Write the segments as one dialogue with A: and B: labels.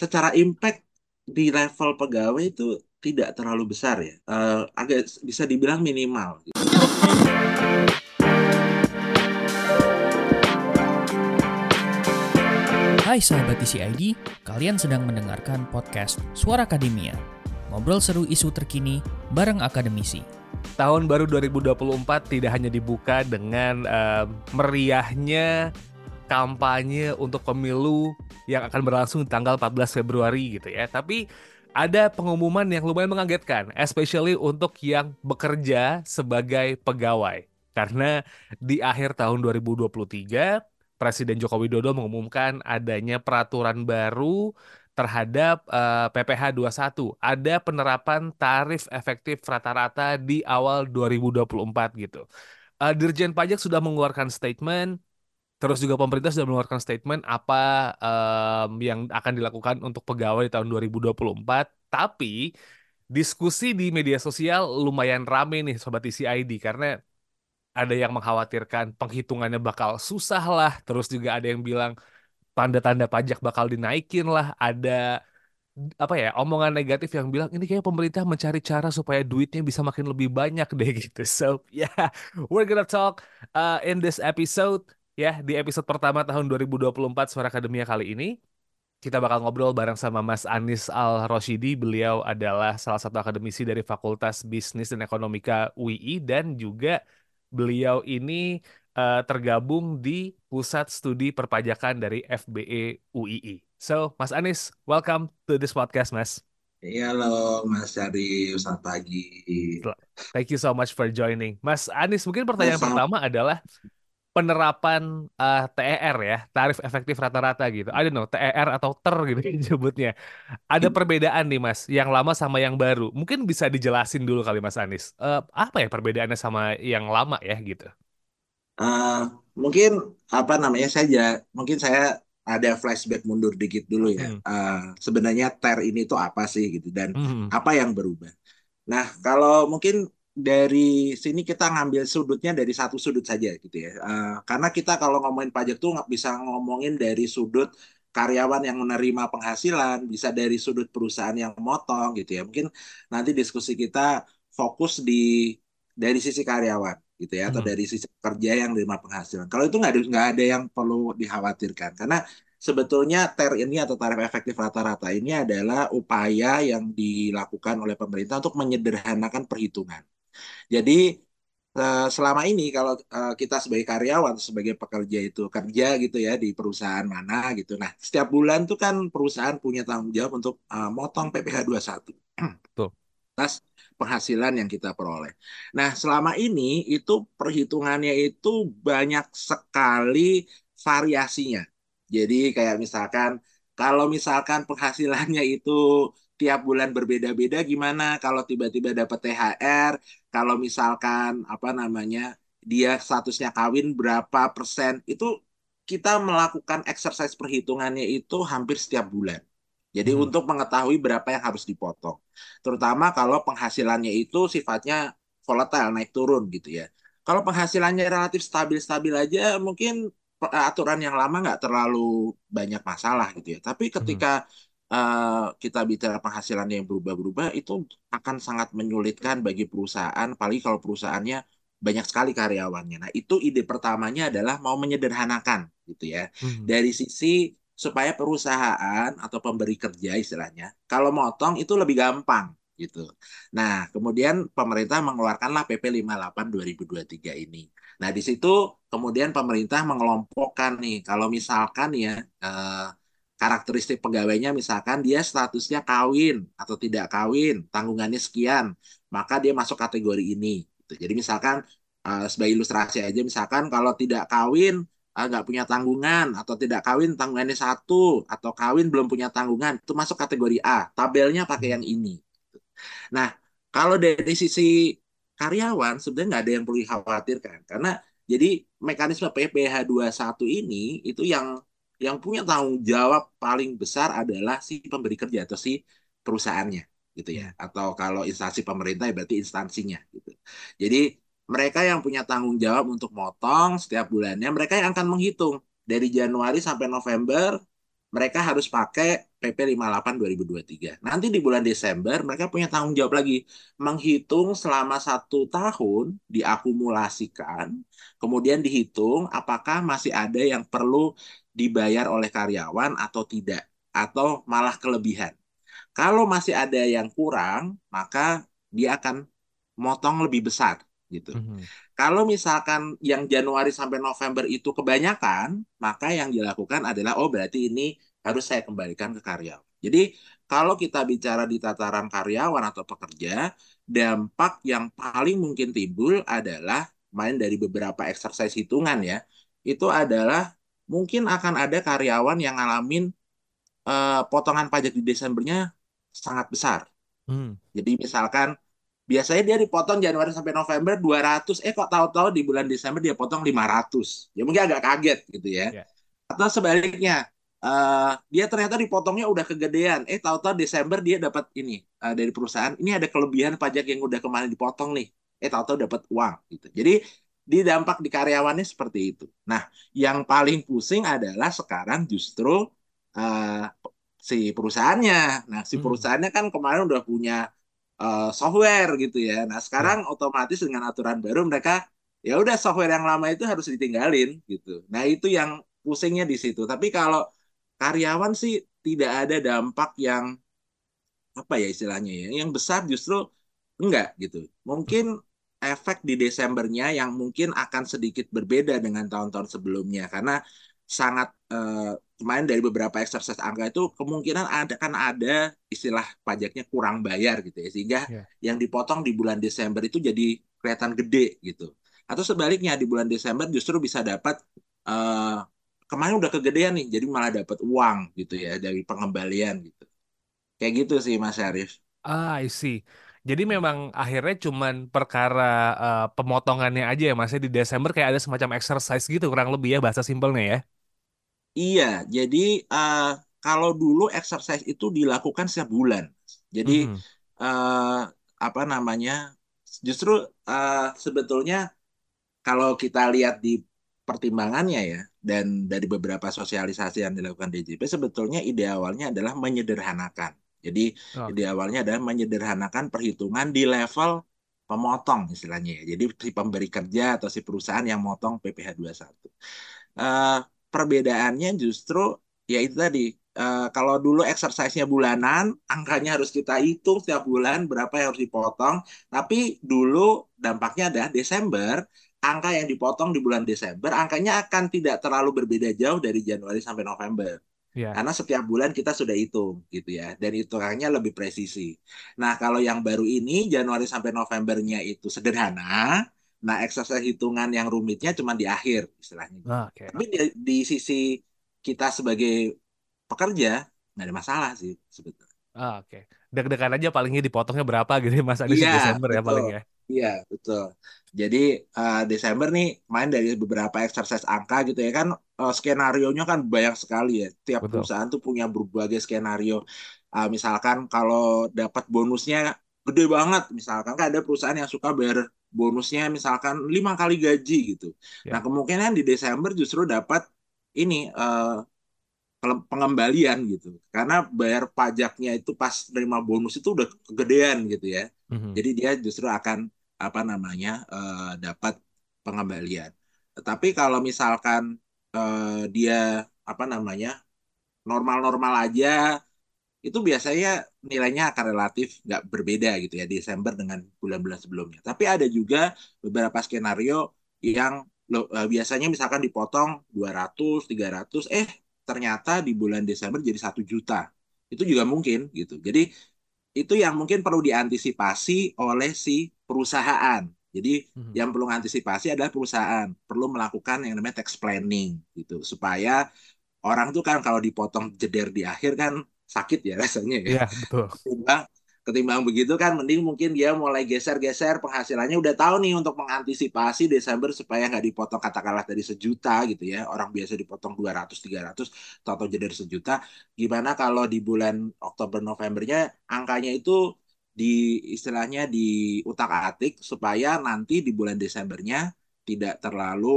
A: secara impact di level pegawai itu tidak terlalu besar ya, uh, agak bisa dibilang minimal. Gitu.
B: Hai sahabat TCID, kalian sedang mendengarkan podcast Suara Akademia. Ngobrol seru isu terkini bareng akademisi.
C: Tahun baru 2024 tidak hanya dibuka dengan uh, meriahnya kampanye untuk pemilu yang akan berlangsung tanggal 14 Februari gitu ya. Tapi ada pengumuman yang lumayan mengagetkan, especially untuk yang bekerja sebagai pegawai. Karena di akhir tahun 2023 Presiden Joko Widodo mengumumkan adanya peraturan baru terhadap uh, PPh 21. Ada penerapan tarif efektif rata-rata di awal 2024 gitu. Uh, Dirjen Pajak sudah mengeluarkan statement Terus juga pemerintah sudah mengeluarkan statement apa um, yang akan dilakukan untuk pegawai di tahun 2024. Tapi diskusi di media sosial lumayan rame nih Sobat ICID karena ada yang mengkhawatirkan penghitungannya bakal susah lah, terus juga ada yang bilang tanda-tanda pajak bakal dinaikin lah, ada apa ya omongan negatif yang bilang ini kayak pemerintah mencari cara supaya duitnya bisa makin lebih banyak deh gitu. So yeah, we're gonna talk uh, in this episode ya di episode pertama tahun 2024 Suara Akademia kali ini kita bakal ngobrol bareng sama Mas Anis Al Roshidi. Beliau adalah salah satu akademisi dari Fakultas Bisnis dan Ekonomika UI dan juga beliau ini uh, tergabung di Pusat Studi Perpajakan dari FBE UII. So, Mas Anis, welcome to this podcast, Mas.
A: Iya, halo Mas Ari, selamat pagi.
C: Thank you so much for joining. Mas Anis, mungkin pertanyaan Masa. pertama adalah penerapan uh, eh, TER ya, tarif efektif rata-rata gitu. I don't know, TER atau TER gitu disebutnya. Ada perbedaan nih Mas, yang lama sama yang baru. Mungkin bisa dijelasin dulu kali Mas Anis. Uh, apa ya perbedaannya sama yang lama ya gitu?
A: Uh, mungkin apa namanya saja, mungkin saya ada flashback mundur dikit dulu ya. Hmm. Uh, sebenarnya TER ini tuh apa sih gitu dan hmm. apa yang berubah. Nah, kalau mungkin dari sini kita ngambil sudutnya dari satu sudut saja gitu ya. Uh, karena kita kalau ngomongin pajak tuh nggak bisa ngomongin dari sudut karyawan yang menerima penghasilan, bisa dari sudut perusahaan yang motong gitu ya. Mungkin nanti diskusi kita fokus di dari sisi karyawan gitu ya, hmm. atau dari sisi kerja yang menerima penghasilan. Kalau itu nggak ada nggak ada yang perlu dikhawatirkan karena sebetulnya TER ini atau tarif efektif rata-rata ini adalah upaya yang dilakukan oleh pemerintah untuk menyederhanakan perhitungan. Jadi eh, selama ini kalau eh, kita sebagai karyawan sebagai pekerja itu kerja gitu ya di perusahaan mana gitu. Nah, setiap bulan tuh kan perusahaan punya tanggung jawab untuk uh, motong PPh 21. Tuh. Atas penghasilan yang kita peroleh. Nah, selama ini itu perhitungannya itu banyak sekali variasinya. Jadi kayak misalkan kalau misalkan penghasilannya itu tiap bulan berbeda-beda gimana kalau tiba-tiba dapat THR kalau misalkan apa namanya dia statusnya kawin berapa persen itu kita melakukan exercise perhitungannya itu hampir setiap bulan. Jadi hmm. untuk mengetahui berapa yang harus dipotong. Terutama kalau penghasilannya itu sifatnya volatile naik turun gitu ya. Kalau penghasilannya relatif stabil-stabil aja mungkin aturan yang lama nggak terlalu banyak masalah gitu ya. Tapi ketika hmm uh, kita bicara penghasilan yang berubah-berubah itu akan sangat menyulitkan bagi perusahaan, apalagi kalau perusahaannya banyak sekali karyawannya. Nah, itu ide pertamanya adalah mau menyederhanakan gitu ya. Hmm. Dari sisi supaya perusahaan atau pemberi kerja istilahnya kalau motong itu lebih gampang gitu. Nah, kemudian pemerintah mengeluarkanlah PP 58 2023 ini. Nah, di situ kemudian pemerintah mengelompokkan nih kalau misalkan ya eh, karakteristik pegawainya misalkan dia statusnya kawin atau tidak kawin, tanggungannya sekian, maka dia masuk kategori ini. Gitu. Jadi misalkan uh, sebagai ilustrasi aja, misalkan kalau tidak kawin uh, nggak punya tanggungan atau tidak kawin tanggungannya satu atau kawin belum punya tanggungan itu masuk kategori A. Tabelnya pakai yang ini. Gitu. Nah kalau dari sisi karyawan sebenarnya nggak ada yang perlu dikhawatirkan karena jadi mekanisme PPh 21 ini itu yang yang punya tanggung jawab paling besar adalah si pemberi kerja atau si perusahaannya gitu ya hmm. atau kalau instansi pemerintah ya berarti instansinya gitu jadi mereka yang punya tanggung jawab untuk motong setiap bulannya mereka yang akan menghitung dari Januari sampai November mereka harus pakai PP 58 2023. Nanti di bulan Desember mereka punya tanggung jawab lagi menghitung selama satu tahun diakumulasikan, kemudian dihitung apakah masih ada yang perlu dibayar oleh karyawan atau tidak, atau malah kelebihan. Kalau masih ada yang kurang, maka dia akan motong lebih besar gitu. Mm -hmm. Kalau misalkan yang Januari sampai November itu kebanyakan, maka yang dilakukan adalah oh berarti ini harus saya kembalikan ke karyawan. Jadi kalau kita bicara di tataran karyawan atau pekerja, dampak yang paling mungkin timbul adalah main dari beberapa exercise hitungan ya. Itu adalah mungkin akan ada karyawan yang ngalamin uh, potongan pajak di Desembernya sangat besar. Hmm. Jadi misalkan biasanya dia dipotong Januari sampai November 200 eh kok tahu-tahu di bulan Desember dia potong 500 ya mungkin agak kaget gitu ya. Yeah. atau sebaliknya uh, dia ternyata dipotongnya udah kegedean. Eh tahu-tahu Desember dia dapat ini uh, dari perusahaan ini ada kelebihan pajak yang udah kemarin dipotong nih. Eh tahu-tahu dapat uang gitu. Jadi di dampak di karyawannya seperti itu. Nah yang paling pusing adalah sekarang justru uh, si perusahaannya. Nah si hmm. perusahaannya kan kemarin udah punya uh, software gitu ya. Nah sekarang ya. otomatis dengan aturan baru mereka ya udah software yang lama itu harus ditinggalin gitu. Nah itu yang pusingnya di situ. Tapi kalau karyawan sih tidak ada dampak yang apa ya istilahnya ya, yang besar justru enggak gitu. Mungkin efek di Desembernya yang mungkin akan sedikit berbeda dengan tahun-tahun sebelumnya karena sangat uh, kemarin dari beberapa exercise angka itu kemungkinan ada kan ada istilah pajaknya kurang bayar gitu ya. Sehingga yeah. yang dipotong di bulan Desember itu jadi kelihatan gede gitu. Atau sebaliknya di bulan Desember justru bisa dapat uh, kemarin udah kegedean nih jadi malah dapat uang gitu ya dari pengembalian gitu. Kayak gitu sih Mas Arif
C: ah I see. Jadi memang akhirnya cuman perkara uh, pemotongannya aja ya Mas ya. Di Desember kayak ada semacam exercise gitu kurang lebih ya bahasa simpelnya ya
A: Iya, jadi uh, kalau dulu exercise itu dilakukan setiap bulan. Jadi mm uh, apa namanya? Justru uh, sebetulnya kalau kita lihat di pertimbangannya ya dan dari beberapa sosialisasi yang dilakukan DJP sebetulnya ide awalnya adalah menyederhanakan. Jadi okay. ide awalnya adalah menyederhanakan perhitungan di level pemotong istilahnya ya. Jadi si pemberi kerja atau si perusahaan yang motong PPh 21. Uh, perbedaannya justru ya itu tadi uh, kalau dulu exercise-nya bulanan angkanya harus kita hitung setiap bulan berapa yang harus dipotong tapi dulu dampaknya adalah Desember angka yang dipotong di bulan Desember angkanya akan tidak terlalu berbeda jauh dari Januari sampai November Yeah. Karena setiap bulan kita sudah hitung gitu ya, dan hitungannya lebih presisi. Nah kalau yang baru ini Januari sampai Novembernya itu sederhana, Nah, exercise hitungan yang rumitnya cuma di akhir istilahnya. Ah, okay. Tapi di, di sisi kita sebagai pekerja nggak ada masalah sih sebetulnya.
C: Ah, oke. Okay. Deg-degan aja palingnya dipotongnya berapa gitu ya, Mas Adi
A: iya,
C: Desember ya paling ya.
A: Iya, betul. Jadi uh, Desember nih main dari beberapa exercise angka gitu ya kan uh, skenario-nya kan banyak sekali ya. Tiap betul. perusahaan tuh punya berbagai skenario. Uh, misalkan kalau dapat bonusnya gede banget, misalkan kan ada perusahaan yang suka bayar bonusnya misalkan lima kali gaji gitu. Ya. Nah kemungkinan di Desember justru dapat ini uh, pengembalian gitu, karena bayar pajaknya itu pas terima bonus itu udah kegedean gitu ya. Mm-hmm. Jadi dia justru akan apa namanya uh, dapat pengembalian. Tetapi kalau misalkan uh, dia apa namanya normal-normal aja itu biasanya nilainya akan relatif nggak berbeda gitu ya Desember dengan bulan-bulan sebelumnya. Tapi ada juga beberapa skenario yang lo, uh, biasanya misalkan dipotong 200, 300, eh ternyata di bulan Desember jadi satu juta. Itu juga mungkin gitu. Jadi itu yang mungkin perlu diantisipasi oleh si perusahaan. Jadi hmm. yang perlu antisipasi adalah perusahaan perlu melakukan yang namanya tax planning gitu supaya orang tuh kan kalau dipotong jeder di akhir kan sakit ya rasanya ya. Iya, betul. Ketimbang, ketimbang begitu kan mending mungkin dia mulai geser-geser penghasilannya udah tahu nih untuk mengantisipasi Desember supaya nggak dipotong katakanlah dari sejuta gitu ya. Orang biasa dipotong 200 300 atau jadi sejuta. Gimana kalau di bulan Oktober Novembernya angkanya itu di istilahnya di utak-atik supaya nanti di bulan Desembernya tidak terlalu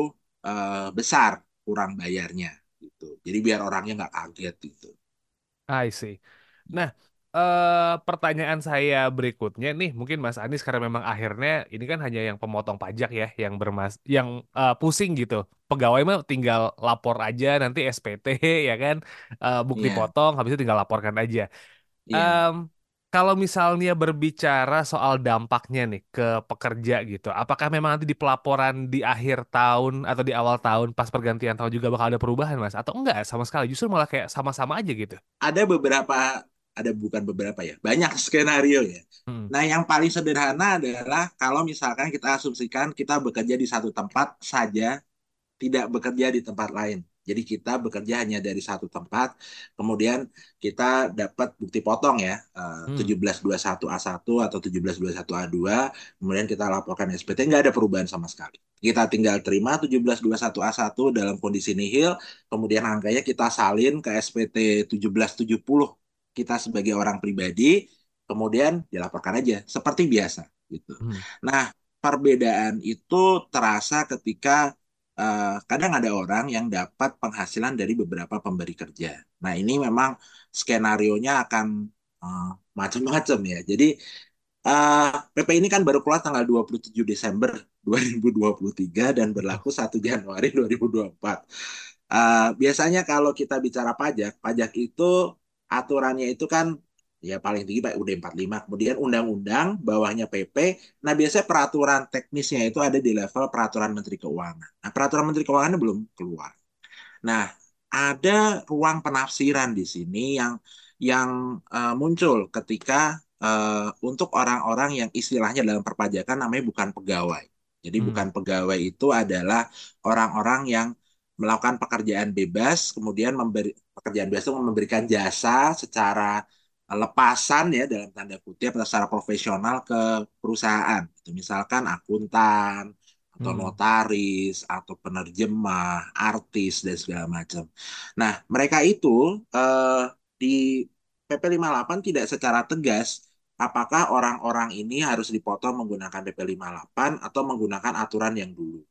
A: uh, besar kurang bayarnya gitu. Jadi biar orangnya nggak kaget gitu.
C: I see. Nah, eh, pertanyaan saya berikutnya nih, mungkin Mas Anies karena memang akhirnya ini kan hanya yang pemotong pajak ya, yang bermas, yang uh, pusing gitu. Pegawai mah tinggal lapor aja nanti SPT ya kan, uh, bukti yeah. potong, habis itu tinggal laporkan aja. Yeah. Um, kalau misalnya berbicara soal dampaknya nih ke pekerja gitu, apakah memang nanti di pelaporan di akhir tahun atau di awal tahun pas pergantian tahun juga bakal ada perubahan mas? Atau enggak sama sekali? Justru malah kayak sama-sama aja gitu?
A: Ada beberapa, ada bukan beberapa ya, banyak skenario ya. Hmm. Nah yang paling sederhana adalah kalau misalkan kita asumsikan kita bekerja di satu tempat saja, tidak bekerja di tempat lain. Jadi kita bekerja hanya dari satu tempat, kemudian kita dapat bukti potong ya, uh, hmm. 1721A1 atau 1721A2, kemudian kita laporkan SPT, nggak ada perubahan sama sekali. Kita tinggal terima 1721A1 dalam kondisi nihil, kemudian angkanya kita salin ke SPT 1770 kita sebagai orang pribadi, kemudian dilaporkan aja seperti biasa gitu. Hmm. Nah, perbedaan itu terasa ketika uh, kadang ada orang yang dapat penghasilan dari beberapa pemberi kerja. Nah, ini memang skenario-nya akan uh, macam-macam ya. Jadi uh, eh, PP ini kan baru keluar tanggal 27 Desember 2023 dan berlaku 1 Januari 2024. Uh, biasanya kalau kita bicara pajak, pajak itu aturannya itu kan ya paling tinggi Pak UD 45 kemudian undang-undang bawahnya PP nah biasanya peraturan teknisnya itu ada di level peraturan Menteri Keuangan. Nah peraturan Menteri Keuangan belum keluar. Nah ada ruang penafsiran di sini yang yang uh, muncul ketika uh, untuk orang-orang yang istilahnya dalam perpajakan namanya bukan pegawai. Jadi hmm. bukan pegawai itu adalah orang-orang yang melakukan pekerjaan bebas kemudian memberi pekerjaan bebas itu memberikan jasa secara lepasan ya dalam tanda kutip atau secara profesional ke perusahaan. Itu misalkan akuntan atau hmm. notaris atau penerjemah, artis dan segala macam. Nah, mereka itu eh, di PP 58 tidak secara tegas apakah orang-orang ini harus dipotong menggunakan PP 58 atau menggunakan aturan yang dulu.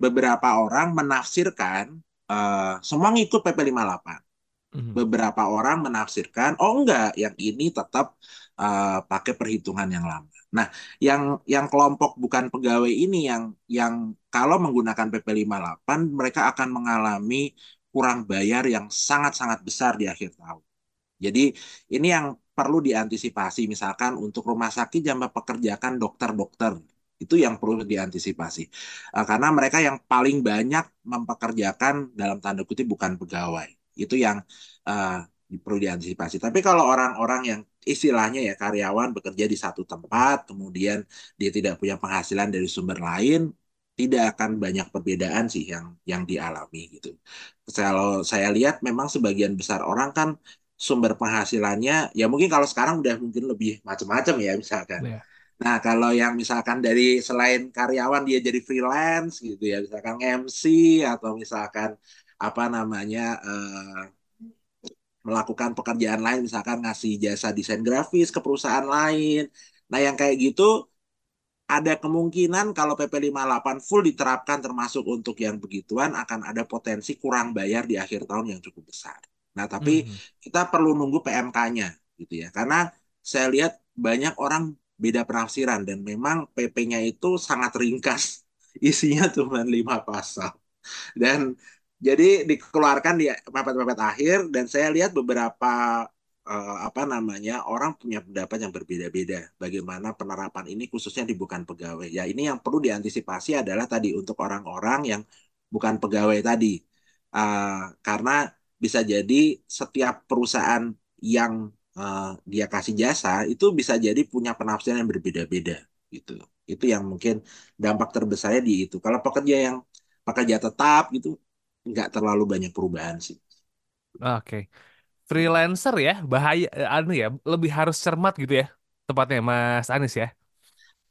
A: Beberapa orang menafsirkan eh, semua ngikut PP 58 Mhm. Beberapa orang menafsirkan, oh enggak, yang ini tetap uh, pakai perhitungan yang lama. Nah, yang yang kelompok bukan pegawai ini yang yang kalau menggunakan PP 58 mereka akan mengalami kurang bayar yang sangat-sangat besar di akhir tahun. Jadi ini yang perlu diantisipasi misalkan untuk rumah sakit yang mempekerjakan dokter-dokter itu yang perlu diantisipasi uh, karena mereka yang paling banyak mempekerjakan dalam tanda kutip bukan pegawai itu yang uh, perlu diantisipasi. Tapi kalau orang-orang yang istilahnya ya karyawan bekerja di satu tempat, kemudian dia tidak punya penghasilan dari sumber lain, tidak akan banyak perbedaan sih yang yang dialami gitu. Kalau saya lihat memang sebagian besar orang kan sumber penghasilannya ya mungkin kalau sekarang udah mungkin lebih macam-macam ya misalkan. Yeah. Nah, kalau yang misalkan dari selain karyawan dia jadi freelance gitu ya, misalkan MC atau misalkan apa namanya uh, melakukan pekerjaan lain misalkan ngasih jasa desain grafis ke perusahaan lain. Nah, yang kayak gitu ada kemungkinan kalau PP 58 full diterapkan termasuk untuk yang begituan akan ada potensi kurang bayar di akhir tahun yang cukup besar. Nah, tapi hmm. kita perlu nunggu PMK-nya gitu ya. Karena saya lihat banyak orang beda penafsiran dan memang PP-nya itu sangat ringkas. Isinya cuma lima pasal. Dan jadi dikeluarkan di mepet-mepet akhir dan saya lihat beberapa uh, apa namanya orang punya pendapat yang berbeda-beda bagaimana penerapan ini khususnya di bukan pegawai. Ya ini yang perlu diantisipasi adalah tadi untuk orang-orang yang bukan pegawai tadi. Uh, karena bisa jadi setiap perusahaan yang uh, dia kasih jasa itu bisa jadi punya penafsiran yang berbeda-beda gitu. Itu yang mungkin dampak terbesarnya di itu. Kalau pekerja yang pekerja tetap gitu nggak terlalu banyak perubahan sih.
C: Oke. Okay. Freelancer ya, bahaya eh, anu ya, lebih harus cermat gitu ya. Tepatnya Mas Anies ya.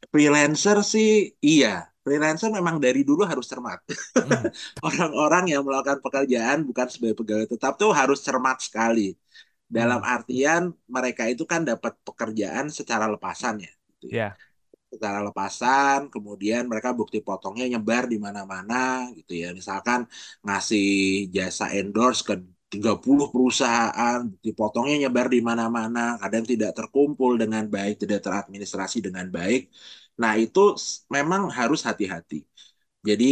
A: Freelancer sih iya. Freelancer memang dari dulu harus cermat. Hmm. Orang-orang yang melakukan pekerjaan bukan sebagai pegawai tetap tuh harus cermat sekali. Dalam hmm. artian mereka itu kan dapat pekerjaan secara lepasan ya. Gitu. Yeah secara lepasan, kemudian mereka bukti potongnya nyebar di mana-mana gitu ya. Misalkan ngasih jasa endorse ke 30 perusahaan, bukti potongnya nyebar di mana-mana, kadang tidak terkumpul dengan baik, tidak teradministrasi dengan baik. Nah, itu memang harus hati-hati. Jadi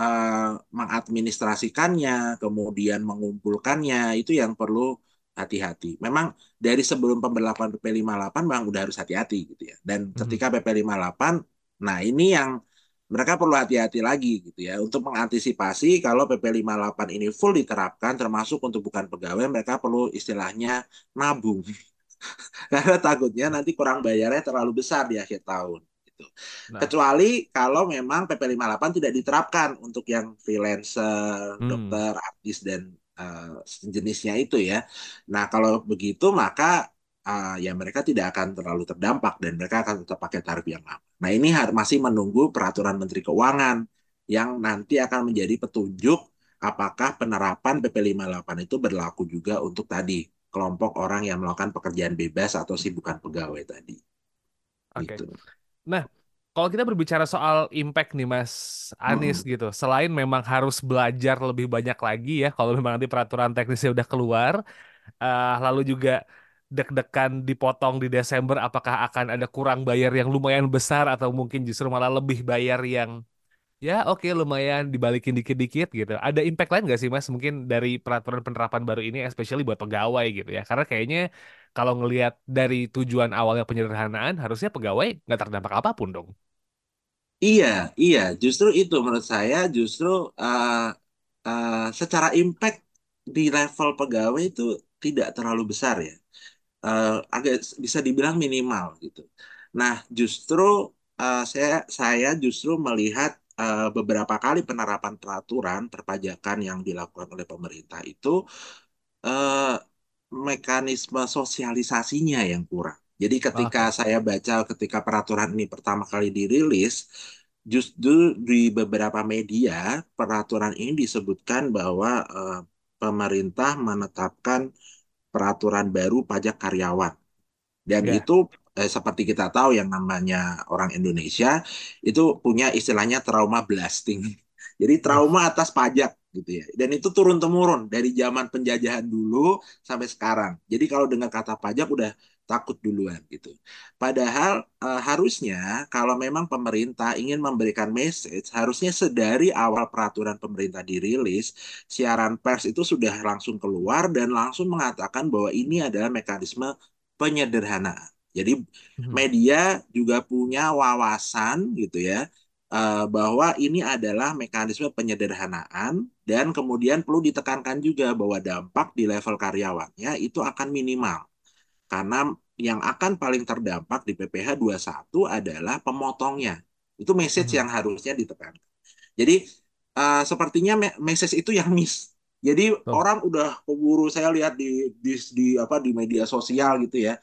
A: uh, mengadministrasikannya, kemudian mengumpulkannya, itu yang perlu hati-hati. Memang dari sebelum pemberlakuan PP 58 memang udah harus hati-hati gitu ya. Dan hmm. ketika PP 58, nah ini yang mereka perlu hati-hati lagi gitu ya untuk mengantisipasi kalau PP 58 ini full diterapkan termasuk untuk bukan pegawai mereka perlu istilahnya nabung. Karena takutnya nanti kurang bayarnya terlalu besar di akhir tahun gitu. Nah. Kecuali kalau memang PP 58 tidak diterapkan untuk yang freelancer, hmm. dokter, artis dan uh, jenisnya itu ya. Nah, kalau begitu maka uh, ya mereka tidak akan terlalu terdampak dan mereka akan tetap pakai tarif yang lama. Nah, ini masih menunggu peraturan Menteri Keuangan yang nanti akan menjadi petunjuk apakah penerapan PP 58 itu berlaku juga untuk tadi kelompok orang yang melakukan pekerjaan bebas atau si bukan pegawai tadi.
C: Oke. Okay. Gitu. Nah, kalau kita berbicara soal impact nih Mas Anies hmm. gitu, selain memang harus belajar lebih banyak lagi ya, kalau memang nanti peraturan teknisnya udah keluar, uh, lalu juga deg-degan dipotong di Desember, apakah akan ada kurang bayar yang lumayan besar atau mungkin justru malah lebih bayar yang ya oke okay, lumayan dibalikin dikit-dikit gitu. Ada impact lain nggak sih Mas mungkin dari peraturan penerapan baru ini, especially buat pegawai gitu ya? Karena kayaknya kalau ngelihat dari tujuan awalnya penyederhanaan, harusnya pegawai nggak terdampak apa pun dong.
A: Iya, iya, justru itu menurut saya justru uh, uh, secara impact di level pegawai itu tidak terlalu besar ya, uh, agak bisa dibilang minimal gitu. Nah, justru uh, saya saya justru melihat uh, beberapa kali penerapan peraturan perpajakan yang dilakukan oleh pemerintah itu uh, mekanisme sosialisasinya yang kurang. Jadi ketika ah. saya baca ketika peraturan ini pertama kali dirilis, justru di beberapa media peraturan ini disebutkan bahwa uh, pemerintah menetapkan peraturan baru pajak karyawan. Dan yeah. itu eh, seperti kita tahu yang namanya orang Indonesia itu punya istilahnya trauma blasting. Jadi trauma atas pajak gitu ya. Dan itu turun temurun dari zaman penjajahan dulu sampai sekarang. Jadi kalau dengan kata pajak udah takut duluan gitu. Padahal uh, harusnya kalau memang pemerintah ingin memberikan message, harusnya sedari awal peraturan pemerintah dirilis, siaran pers itu sudah langsung keluar dan langsung mengatakan bahwa ini adalah mekanisme penyederhanaan. Jadi hmm. media juga punya wawasan gitu ya uh, bahwa ini adalah mekanisme penyederhanaan dan kemudian perlu ditekankan juga bahwa dampak di level karyawannya itu akan minimal. Karena yang akan paling terdampak di PPh 21 adalah pemotongnya. Itu message hmm. yang harusnya ditekankan. Jadi uh, sepertinya message itu yang miss. Jadi oh. orang udah keburu saya lihat di, di di apa di media sosial gitu ya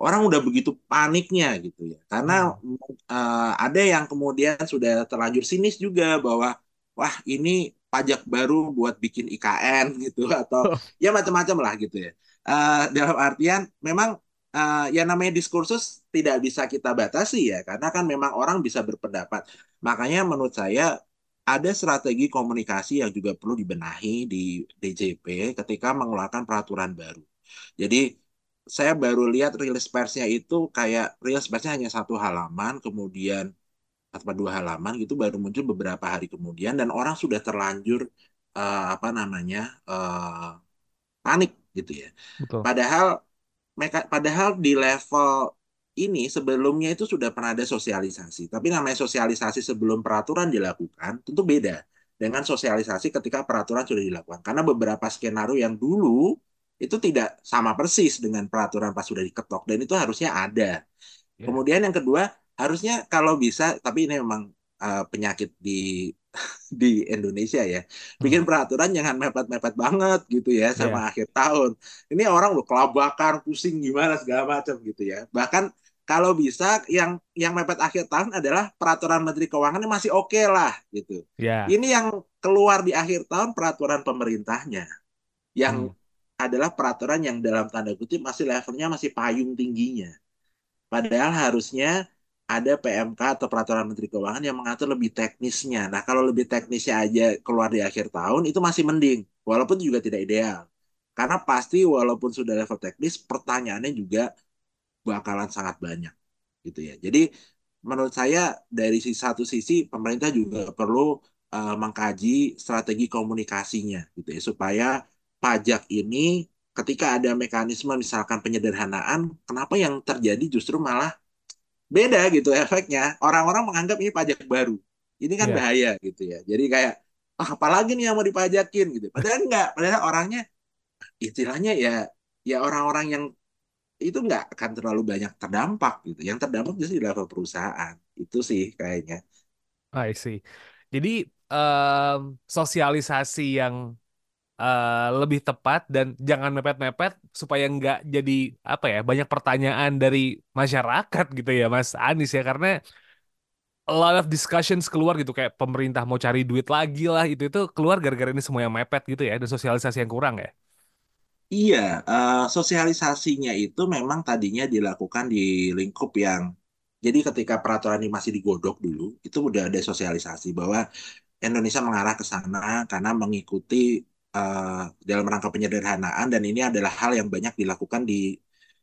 A: orang udah begitu paniknya gitu ya. Karena hmm. uh, ada yang kemudian sudah terlanjur sinis juga bahwa wah ini pajak baru buat bikin IKN gitu atau ya macam-macam lah gitu ya. Uh, dalam artian memang uh, ya namanya diskursus tidak bisa kita batasi ya karena kan memang orang bisa berpendapat. Makanya menurut saya ada strategi komunikasi yang juga perlu dibenahi di DJP ketika mengeluarkan peraturan baru. Jadi saya baru lihat rilis persnya itu kayak rilis persnya hanya satu halaman, kemudian atau dua halaman gitu baru muncul beberapa hari kemudian dan orang sudah terlanjur uh, apa namanya uh, panik gitu ya. Betul. Padahal mereka padahal di level ini sebelumnya itu sudah pernah ada sosialisasi. Tapi namanya sosialisasi sebelum peraturan dilakukan tentu beda dengan sosialisasi ketika peraturan sudah dilakukan. Karena beberapa skenario yang dulu itu tidak sama persis dengan peraturan pas sudah diketok dan itu harusnya ada. Yeah. Kemudian yang kedua harusnya kalau bisa tapi ini memang uh, penyakit di di Indonesia ya bikin hmm. peraturan jangan mepet-mepet banget gitu ya sama yeah. akhir tahun ini orang udah kelabakan pusing gimana segala macam gitu ya bahkan kalau bisa yang yang mepet akhir tahun adalah peraturan Menteri Keuangan masih oke okay lah gitu yeah. ini yang keluar di akhir tahun peraturan pemerintahnya yang hmm adalah peraturan yang dalam tanda kutip masih levelnya masih payung tingginya. Padahal harusnya ada PMK atau peraturan Menteri Keuangan yang mengatur lebih teknisnya. Nah, kalau lebih teknisnya aja keluar di akhir tahun itu masih mending, walaupun juga tidak ideal. Karena pasti walaupun sudah level teknis, pertanyaannya juga bakalan sangat banyak, gitu ya. Jadi menurut saya dari satu sisi pemerintah juga perlu uh, mengkaji strategi komunikasinya, gitu ya, supaya pajak ini ketika ada mekanisme misalkan penyederhanaan, kenapa yang terjadi justru malah beda gitu efeknya. Orang-orang menganggap ini pajak baru. Ini kan yeah. bahaya gitu ya. Jadi kayak oh, apalagi nih yang mau dipajakin gitu. Padahal enggak, padahal orangnya istilahnya ya ya orang-orang yang itu enggak akan terlalu banyak terdampak gitu. Yang terdampak justru di level perusahaan. Itu sih kayaknya.
C: I see. Jadi um, sosialisasi yang uh, lebih tepat dan jangan mepet-mepet supaya nggak jadi apa ya banyak pertanyaan dari masyarakat gitu ya Mas Anis ya karena a lot of discussions keluar gitu kayak pemerintah mau cari duit lagi lah itu itu keluar gara-gara ini semua yang mepet gitu ya dan sosialisasi yang kurang ya.
A: Iya, uh, sosialisasinya itu memang tadinya dilakukan di lingkup yang jadi ketika peraturan ini masih digodok dulu, itu udah ada sosialisasi bahwa Indonesia mengarah ke sana karena mengikuti uh, dalam rangka penyederhanaan dan ini adalah hal yang banyak dilakukan di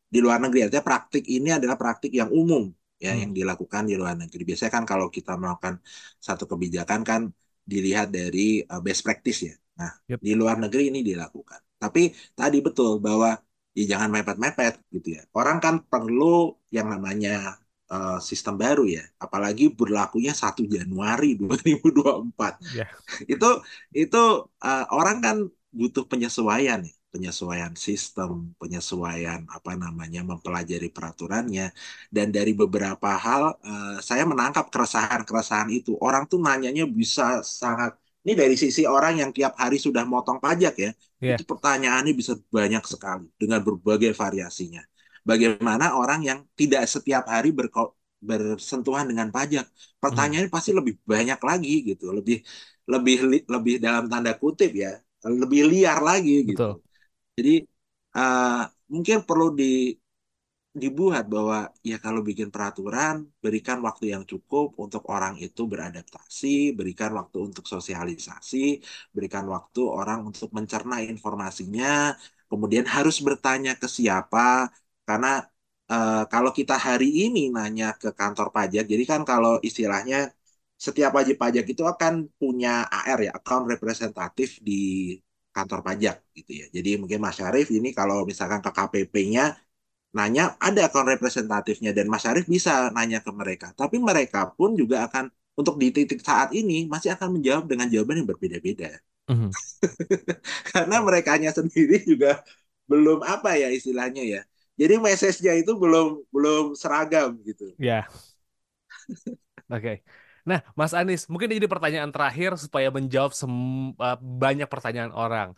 A: di luar negeri. Artinya praktik ini adalah praktik yang umum ya hmm. yang dilakukan di luar negeri. Biasanya kan kalau kita melakukan satu kebijakan kan dilihat dari uh, best practice ya. Nah, yep. di luar negeri ini dilakukan. Tapi tadi betul bahwa ya jangan mepet-mepet gitu ya. Orang kan perlu yang namanya uh, sistem baru ya, apalagi berlakunya 1 Januari 2024. Yeah. itu itu uh, orang kan butuh penyesuaian ya, penyesuaian sistem, penyesuaian apa namanya mempelajari peraturannya dan dari beberapa hal uh, saya menangkap keresahan-keresahan itu. Orang tuh nanyanya bisa sangat ini dari sisi orang yang tiap hari sudah motong pajak ya, yeah. itu pertanyaannya bisa banyak sekali dengan berbagai variasinya bagaimana orang yang tidak setiap hari berko bersentuhan dengan pajak. Pertanyaannya hmm. pasti lebih banyak lagi gitu, lebih lebih lebih dalam tanda kutip ya, lebih liar lagi gitu. Betul. Jadi uh, mungkin perlu di dibuat bahwa ya kalau bikin peraturan berikan waktu yang cukup untuk orang itu beradaptasi, berikan waktu untuk sosialisasi, berikan waktu orang untuk mencerna informasinya, kemudian harus bertanya ke siapa, karena uh, kalau kita hari ini nanya ke kantor pajak, jadi kan kalau istilahnya setiap wajib pajak itu akan punya AR ya, account representatif di kantor pajak gitu ya. Jadi mungkin Mas Syarif ini kalau misalkan ke KPP-nya nanya ada account representatifnya dan Mas Syarif bisa nanya ke mereka. Tapi mereka pun juga akan untuk di titik saat ini masih akan menjawab dengan jawaban yang berbeda-beda. Mm -hmm. Karena mereka sendiri juga belum apa ya istilahnya ya jadi message-nya itu belum belum seragam gitu.
C: Ya. Oke. Okay. Nah, Mas Anies, mungkin ini pertanyaan terakhir supaya menjawab uh, banyak pertanyaan orang.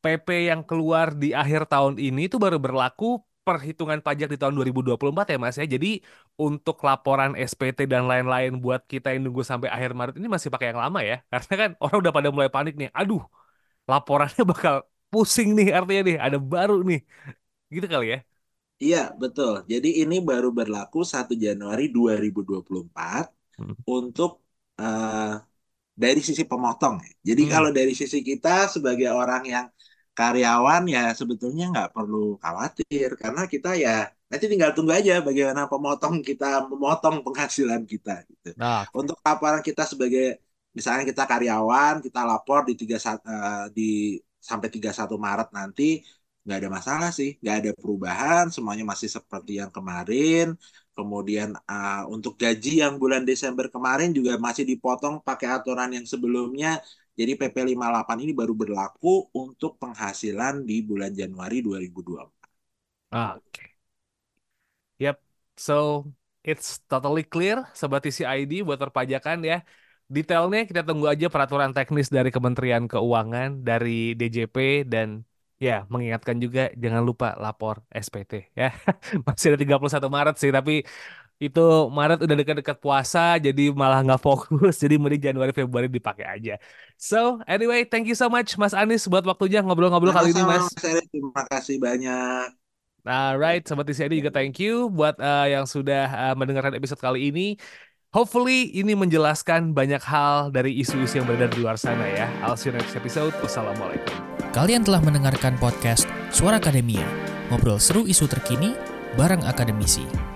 C: PP yang keluar di akhir tahun ini itu baru berlaku perhitungan pajak di tahun 2024 ya Mas ya. Jadi untuk laporan SPT dan lain-lain buat kita yang nunggu sampai akhir Maret ini masih pakai yang lama ya. Karena kan orang udah pada mulai panik nih. Aduh, laporannya bakal pusing nih artinya nih, ada baru nih. Gitu kali ya.
A: Iya, betul. Jadi ini baru berlaku 1 Januari 2024 hmm. untuk uh, dari sisi pemotong. Ya. Jadi hmm. kalau dari sisi kita sebagai orang yang karyawan ya sebetulnya nggak perlu khawatir karena kita ya nanti tinggal tunggu aja bagaimana pemotong kita memotong penghasilan kita gitu. Nah. Untuk laporan kita sebagai misalnya kita karyawan, kita lapor di tiga uh, di sampai 31 Maret nanti nggak ada masalah sih, nggak ada perubahan, semuanya masih seperti yang kemarin. Kemudian uh, untuk gaji yang bulan Desember kemarin juga masih dipotong pakai aturan yang sebelumnya. Jadi PP 58 ini baru berlaku untuk penghasilan di bulan Januari 2024. Oke.
C: Okay. Yep. So it's totally clear sobat ID buat perpajakan ya. Detailnya kita tunggu aja peraturan teknis dari Kementerian Keuangan, dari DJP dan Ya, mengingatkan juga jangan lupa lapor SPT ya. Masih ada 31 Maret sih, tapi itu Maret udah dekat-dekat puasa, jadi malah nggak fokus. Jadi mending Januari Februari dipakai aja. So, anyway, thank you so much Mas Anies buat waktunya ngobrol-ngobrol kali ini, Mas.
A: Terima kasih banyak.
C: Alright, sobat TCID juga thank you buat uh, yang sudah uh, mendengarkan episode kali ini. Hopefully ini menjelaskan banyak hal dari isu-isu yang beredar di luar sana ya. I'll see you next episode. Wassalamualaikum.
B: Kalian telah mendengarkan podcast Suara Akademia, ngobrol seru isu terkini bareng akademisi.